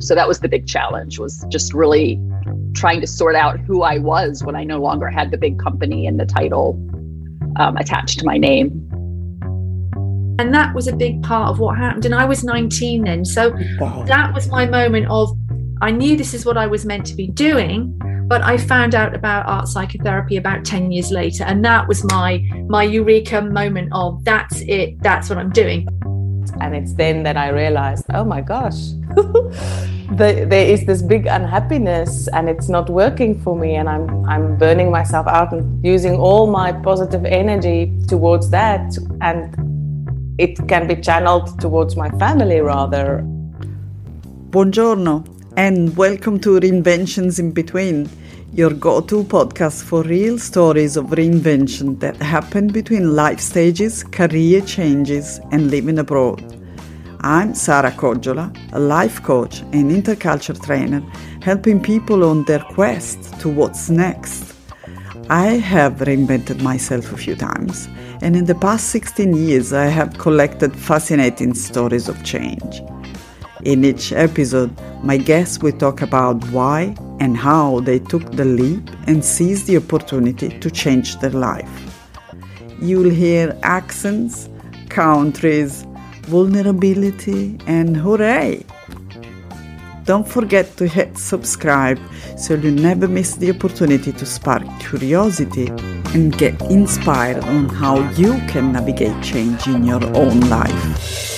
So that was the big challenge was just really trying to sort out who I was when I no longer had the big company and the title um, attached to my name. And that was a big part of what happened. And I was 19 then. So wow. that was my moment of I knew this is what I was meant to be doing, but I found out about art psychotherapy about 10 years later. And that was my my eureka moment of that's it, that's what I'm doing. And it's then that I realized, oh my gosh, the, there is this big unhappiness and it's not working for me. And I'm, I'm burning myself out and using all my positive energy towards that. And it can be channeled towards my family rather. Buongiorno and welcome to Reinventions in Between, your go to podcast for real stories of reinvention that happen between life stages, career changes, and living abroad. I'm Sara Coggiola, a life coach and interculture trainer, helping people on their quest to what's next. I have reinvented myself a few times, and in the past 16 years, I have collected fascinating stories of change. In each episode, my guests will talk about why and how they took the leap and seized the opportunity to change their life. You'll hear accents, countries, vulnerability, and hooray! Don't forget to hit subscribe so you never miss the opportunity to spark curiosity and get inspired on how you can navigate change in your own life.